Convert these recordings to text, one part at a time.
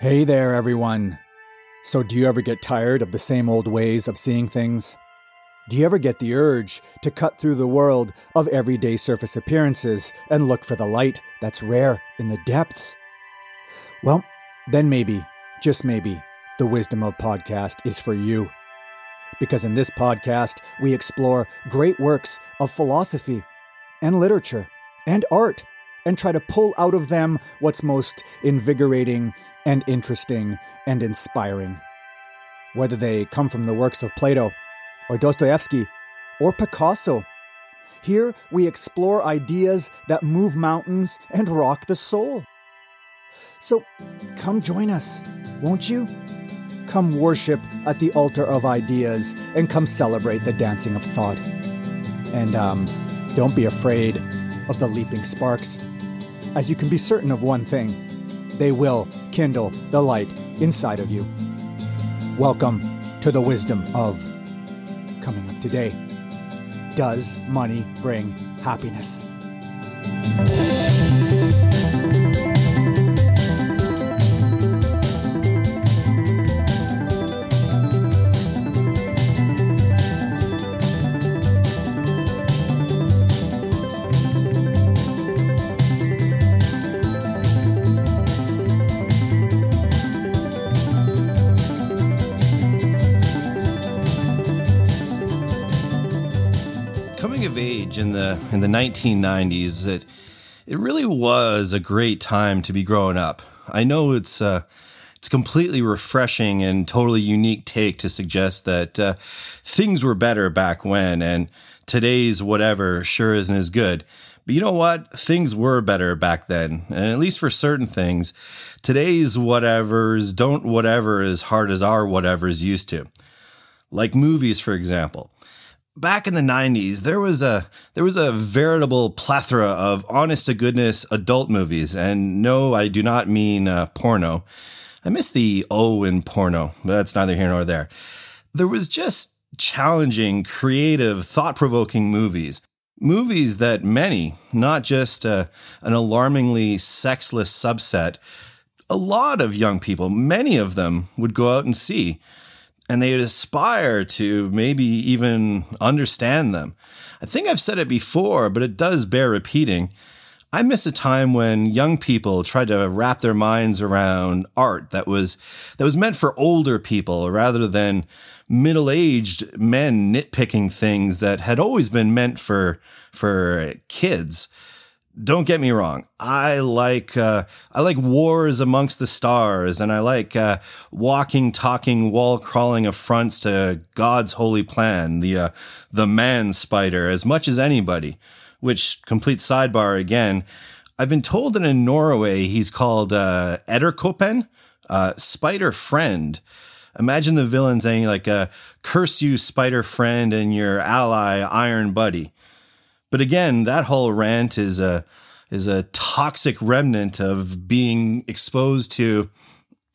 Hey there, everyone. So, do you ever get tired of the same old ways of seeing things? Do you ever get the urge to cut through the world of everyday surface appearances and look for the light that's rare in the depths? Well, then maybe, just maybe, the Wisdom of Podcast is for you. Because in this podcast, we explore great works of philosophy and literature and art and try to pull out of them what's most invigorating and interesting and inspiring. Whether they come from the works of Plato or Dostoevsky or Picasso. Here we explore ideas that move mountains and rock the soul. So come join us, won't you? Come worship at the altar of ideas and come celebrate the dancing of thought. And um, don't be afraid of the leaping sparks, as you can be certain of one thing they will kindle the light inside of you. Welcome to the wisdom of coming up today. Does money bring happiness? The in the 1990s it it really was a great time to be growing up. I know it's uh it's completely refreshing and totally unique take to suggest that uh, things were better back when and today's whatever sure isn't as good. But you know what? Things were better back then and at least for certain things today's whatevers don't whatever as hard as our whatevers used to. Like movies for example back in the 90s there was a there was a veritable plethora of honest to goodness adult movies. And no i do not mean uh, porno. I miss the o in porno but that's neither here nor there. There was just challenging creative thought-provoking movies. Movies that many not just uh, an alarmingly sexless subset a lot of young people many of them would go out and see and they'd aspire to maybe even understand them. I think I've said it before, but it does bear repeating. I miss a time when young people tried to wrap their minds around art that was that was meant for older people rather than middle-aged men nitpicking things that had always been meant for for kids don't get me wrong. I like uh, I like wars amongst the stars, and I like uh, walking, talking, wall crawling affronts to God's holy plan, the uh, the man spider, as much as anybody. Which complete sidebar again. I've been told that in Norway he's called uh, Edderkoppen, uh, spider friend. Imagine the villain saying like, uh, "Curse you, spider friend, and your ally, Iron Buddy." But again, that whole rant is a is a toxic remnant of being exposed to,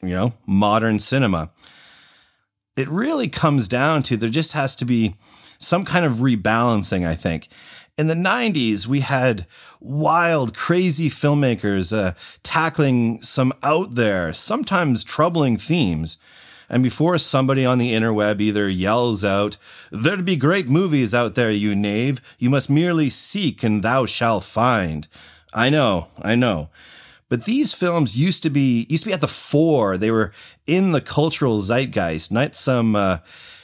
you know, modern cinema. It really comes down to there just has to be some kind of rebalancing, I think. In the 90s, we had wild, crazy filmmakers uh, tackling some out there, sometimes troubling themes. And before somebody on the interweb either yells out, There'd be great movies out there, you knave, you must merely seek and thou shalt find. I know, I know. But these films used to be used to be at the fore. They were in the cultural zeitgeist, not some uh,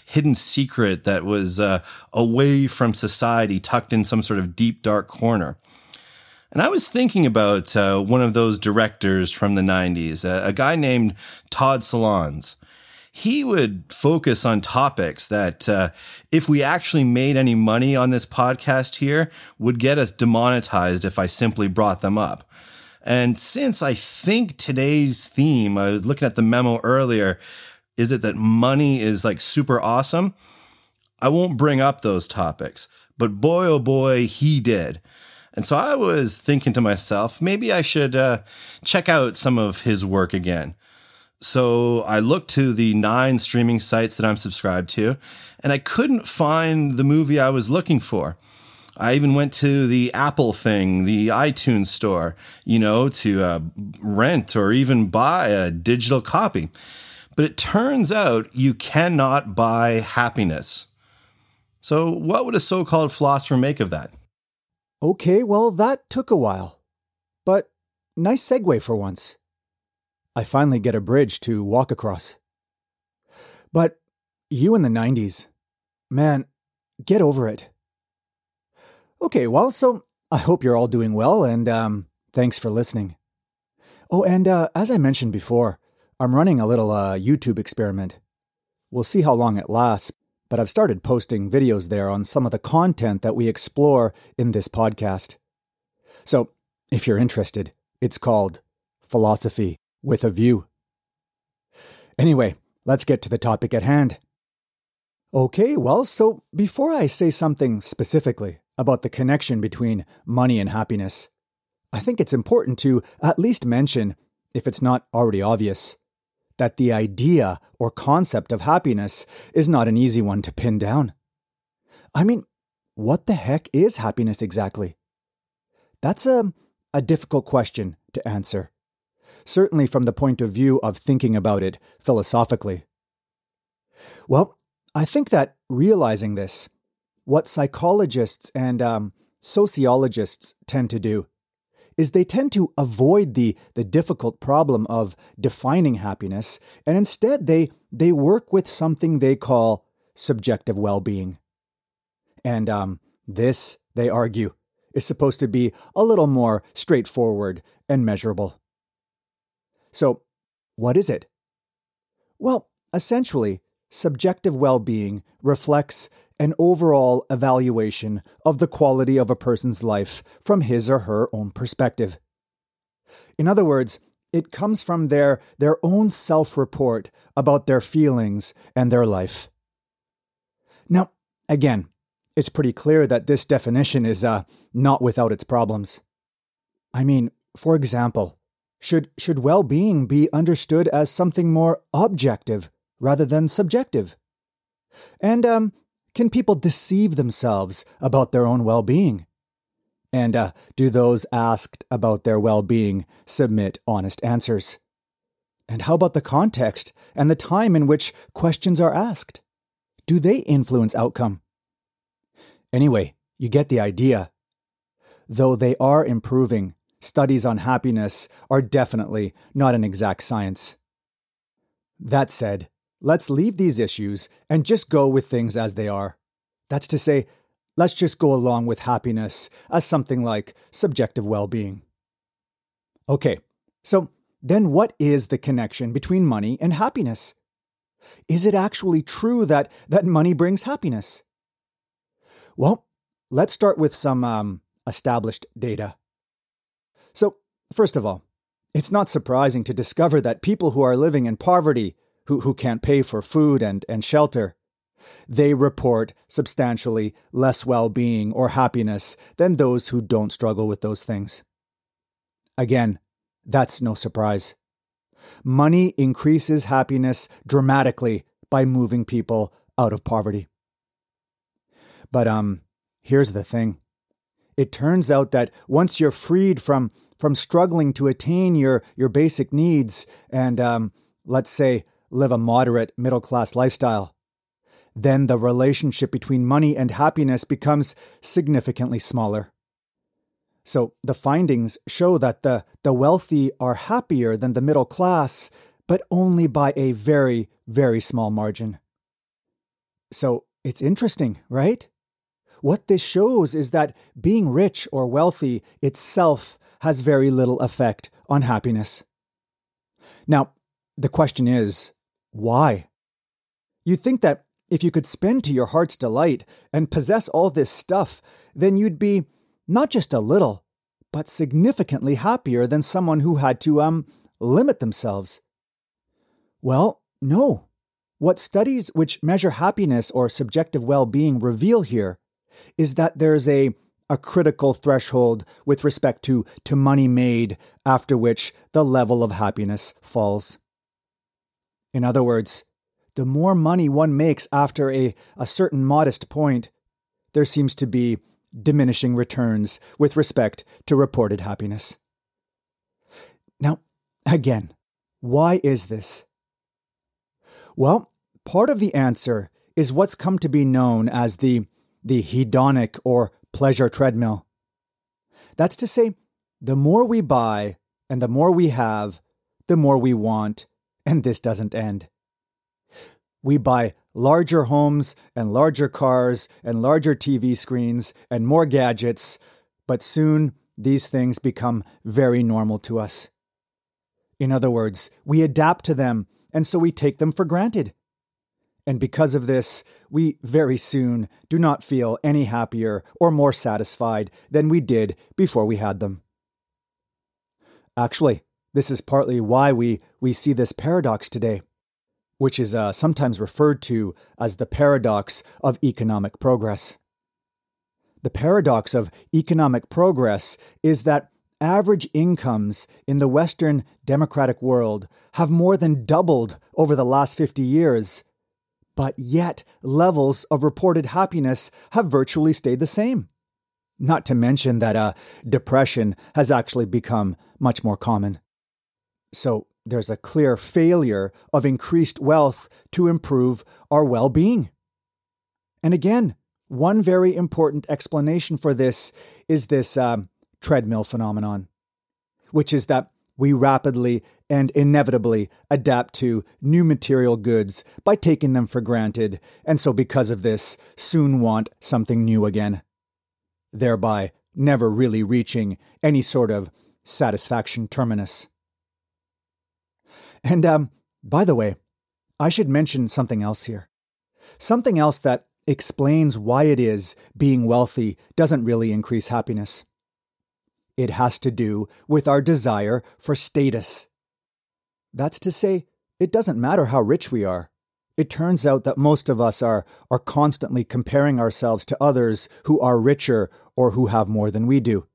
hidden secret that was uh, away from society, tucked in some sort of deep dark corner. And I was thinking about uh, one of those directors from the 90s, a guy named Todd Solondz he would focus on topics that, uh, if we actually made any money on this podcast here, would get us demonetized if I simply brought them up. And since I think today's theme, I was looking at the memo earlier, is it that money is like super awesome? I won't bring up those topics, but boy, oh boy, he did. And so I was thinking to myself, maybe I should uh, check out some of his work again. So I looked to the nine streaming sites that I'm subscribed to, and I couldn't find the movie I was looking for. I even went to the Apple thing, the iTunes store, you know, to uh, rent or even buy a digital copy. But it turns out you cannot buy happiness. So, what would a so called philosopher make of that? Okay, well, that took a while. But nice segue for once. I finally get a bridge to walk across. But you in the 90s, man, get over it. Okay, well, so I hope you're all doing well, and um, thanks for listening. Oh, and uh, as I mentioned before, I'm running a little uh, YouTube experiment. We'll see how long it lasts, but I've started posting videos there on some of the content that we explore in this podcast. So, if you're interested, it's called Philosophy with a View. Anyway, let's get to the topic at hand. Okay, well, so before I say something specifically, about the connection between money and happiness. I think it's important to at least mention, if it's not already obvious, that the idea or concept of happiness is not an easy one to pin down. I mean, what the heck is happiness exactly? That's a, a difficult question to answer, certainly from the point of view of thinking about it philosophically. Well, I think that realizing this what psychologists and um, sociologists tend to do is they tend to avoid the, the difficult problem of defining happiness, and instead they, they work with something they call subjective well being. And um, this, they argue, is supposed to be a little more straightforward and measurable. So, what is it? Well, essentially, subjective well being reflects an overall evaluation of the quality of a person's life from his or her own perspective. In other words, it comes from their, their own self report about their feelings and their life. Now, again, it's pretty clear that this definition is uh, not without its problems. I mean, for example, should, should well being be understood as something more objective rather than subjective? And um, can people deceive themselves about their own well being? And uh, do those asked about their well being submit honest answers? And how about the context and the time in which questions are asked? Do they influence outcome? Anyway, you get the idea. Though they are improving, studies on happiness are definitely not an exact science. That said, Let's leave these issues and just go with things as they are. That's to say, let's just go along with happiness as something like subjective well being. Okay, so then what is the connection between money and happiness? Is it actually true that, that money brings happiness? Well, let's start with some um, established data. First of all, it's not surprising to discover that people who are living in poverty who, who can't pay for food and, and shelter. They report substantially less well being or happiness than those who don't struggle with those things. Again, that's no surprise. Money increases happiness dramatically by moving people out of poverty. But um, here's the thing. It turns out that once you're freed from from struggling to attain your your basic needs and um, let's say live a moderate middle class lifestyle. Then the relationship between money and happiness becomes significantly smaller. So the findings show that the, the wealthy are happier than the middle class, but only by a very, very small margin. So it's interesting, right? What this shows is that being rich or wealthy itself has very little effect on happiness. Now, the question is why? You'd think that if you could spend to your heart's delight and possess all this stuff, then you'd be not just a little, but significantly happier than someone who had to, um, limit themselves. Well, no. What studies which measure happiness or subjective well being reveal here is that there's a, a critical threshold with respect to, to money made, after which the level of happiness falls. In other words, the more money one makes after a, a certain modest point, there seems to be diminishing returns with respect to reported happiness. Now, again, why is this? Well, part of the answer is what's come to be known as the, the hedonic or pleasure treadmill. That's to say, the more we buy and the more we have, the more we want, and this doesn't end. We buy larger homes and larger cars and larger TV screens and more gadgets, but soon these things become very normal to us. In other words, we adapt to them, and so we take them for granted. And because of this, we very soon do not feel any happier or more satisfied than we did before we had them. Actually, this is partly why we, we see this paradox today, which is uh, sometimes referred to as the paradox of economic progress. The paradox of economic progress is that average incomes in the Western democratic world have more than doubled over the last 50 years, but yet levels of reported happiness have virtually stayed the same. Not to mention that uh, depression has actually become much more common. So there's a clear failure of increased wealth to improve our well being. And again, one very important explanation for this is this um, treadmill phenomenon, which is that we rapidly and inevitably adapt to new material goods by taking them for granted, and so because of this, soon want something new again, thereby never really reaching any sort of satisfaction terminus. And, um, by the way, I should mention something else here. Something else that explains why it is being wealthy doesn't really increase happiness. It has to do with our desire for status. That's to say, it doesn't matter how rich we are. It turns out that most of us are, are constantly comparing ourselves to others who are richer or who have more than we do.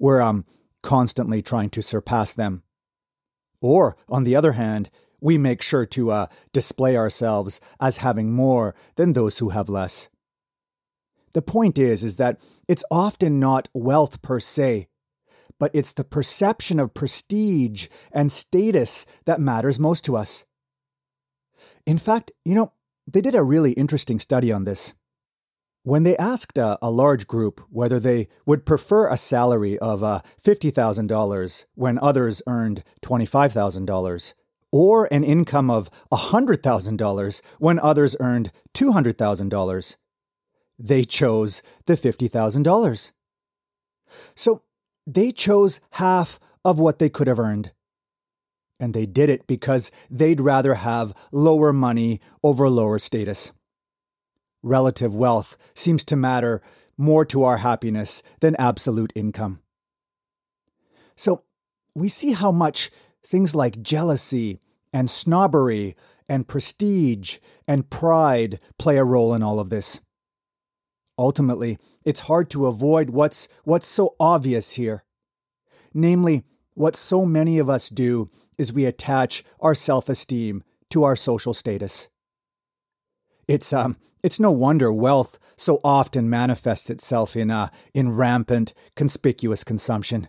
We're um, constantly trying to surpass them. Or, on the other hand, we make sure to uh, display ourselves as having more than those who have less. The point is, is that it's often not wealth per se, but it's the perception of prestige and status that matters most to us. In fact, you know, they did a really interesting study on this. When they asked a, a large group whether they would prefer a salary of uh, $50,000 when others earned $25,000, or an income of $100,000 when others earned $200,000, they chose the $50,000. So they chose half of what they could have earned. And they did it because they'd rather have lower money over lower status. Relative wealth seems to matter more to our happiness than absolute income. So we see how much things like jealousy and snobbery and prestige and pride play a role in all of this. Ultimately, it's hard to avoid what's, what's so obvious here. Namely, what so many of us do is we attach our self esteem to our social status. It's, um, it's no wonder wealth so often manifests itself in, uh, in rampant, conspicuous consumption.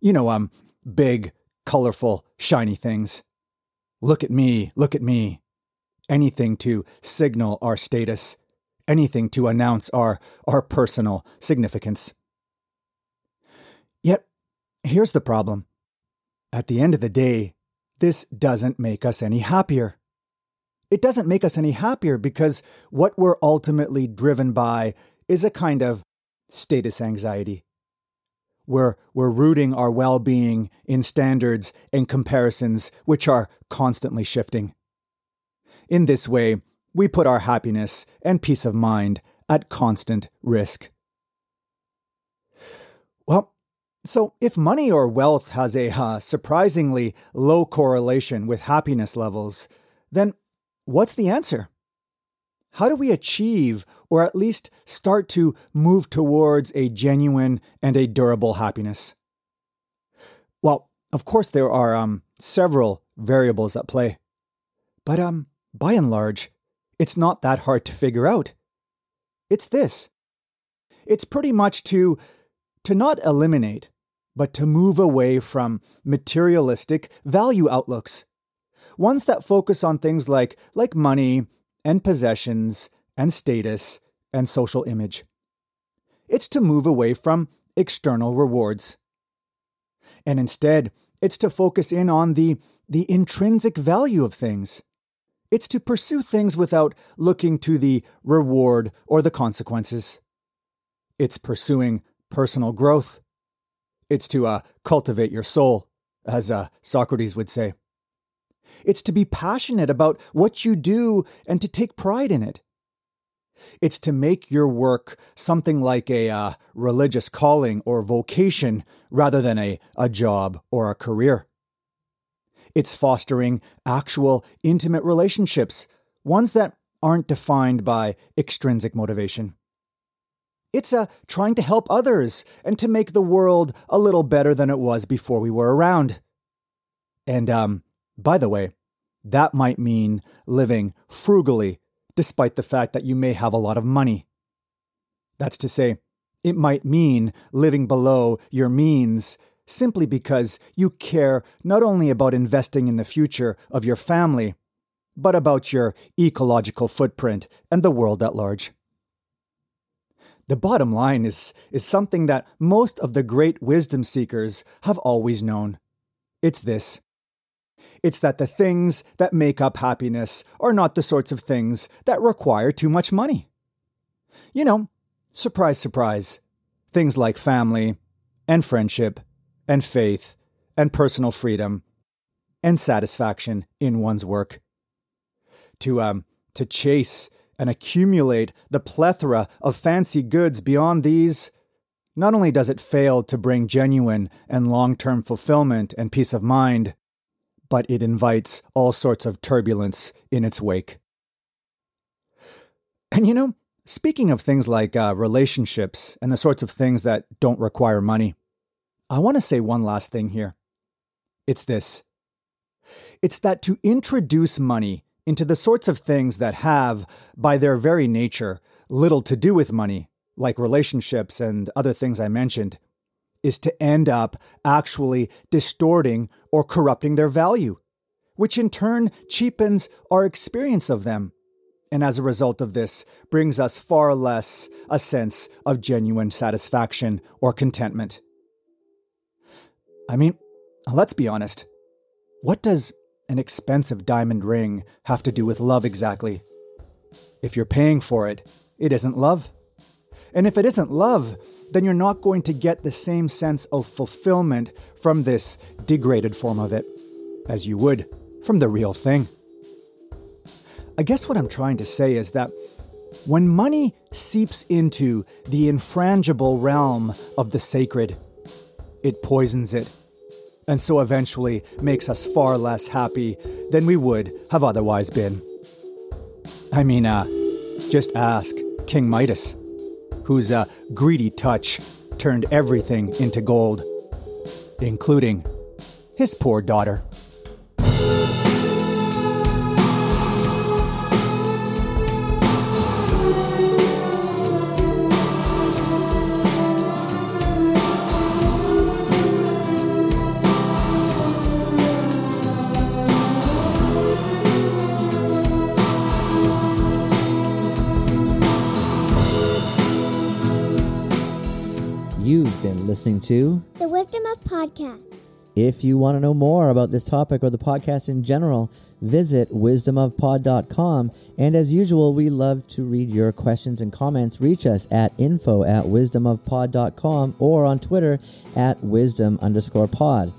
You know, um, big, colorful, shiny things. Look at me, look at me. Anything to signal our status anything to announce our, our personal significance. Yet, here's the problem. At the end of the day, this doesn't make us any happier. It doesn't make us any happier because what we're ultimately driven by is a kind of status anxiety. We're, we're rooting our well being in standards and comparisons which are constantly shifting. In this way, we put our happiness and peace of mind at constant risk. Well, so if money or wealth has a uh, surprisingly low correlation with happiness levels, then what's the answer? How do we achieve, or at least start to move towards a genuine and a durable happiness? Well, of course, there are um, several variables at play. But um, by and large, it's not that hard to figure out. It's this It's pretty much to to not eliminate, but to move away from materialistic value outlooks. Ones that focus on things like like money and possessions and status and social image. It's to move away from external rewards. And instead, it's to focus in on the, the intrinsic value of things. It's to pursue things without looking to the reward or the consequences. It's pursuing personal growth. It's to uh, cultivate your soul, as uh, Socrates would say. It's to be passionate about what you do and to take pride in it. It's to make your work something like a uh, religious calling or vocation rather than a, a job or a career. It's fostering actual intimate relationships, ones that aren't defined by extrinsic motivation. It's a uh, trying to help others and to make the world a little better than it was before we were around. And um, by the way, that might mean living frugally despite the fact that you may have a lot of money. That's to say, it might mean living below your means simply because you care not only about investing in the future of your family, but about your ecological footprint and the world at large. The bottom line is, is something that most of the great wisdom seekers have always known. It's this it's that the things that make up happiness are not the sorts of things that require too much money. You know, surprise, surprise, things like family and friendship and faith and personal freedom and satisfaction in one's work. To, um, to chase and accumulate the plethora of fancy goods beyond these, not only does it fail to bring genuine and long term fulfillment and peace of mind, but it invites all sorts of turbulence in its wake. And you know, speaking of things like uh, relationships and the sorts of things that don't require money, I want to say one last thing here. It's this it's that to introduce money into the sorts of things that have, by their very nature, little to do with money, like relationships and other things I mentioned, is to end up actually distorting or corrupting their value, which in turn cheapens our experience of them. And as a result of this, brings us far less a sense of genuine satisfaction or contentment. I mean, let's be honest. What does an expensive diamond ring have to do with love exactly? If you're paying for it, it isn't love. And if it isn't love, then you're not going to get the same sense of fulfillment from this degraded form of it as you would from the real thing. I guess what I'm trying to say is that when money seeps into the infrangible realm of the sacred, it poisons it, and so eventually makes us far less happy than we would have otherwise been. I mean, uh, just ask King Midas whose uh, greedy touch turned everything into gold, including his poor daughter. Listening to The Wisdom of Podcast. If you want to know more about this topic or the podcast in general, visit wisdomofpod.com. And as usual, we love to read your questions and comments. Reach us at info at wisdomofpod.com or on Twitter at wisdom underscore pod.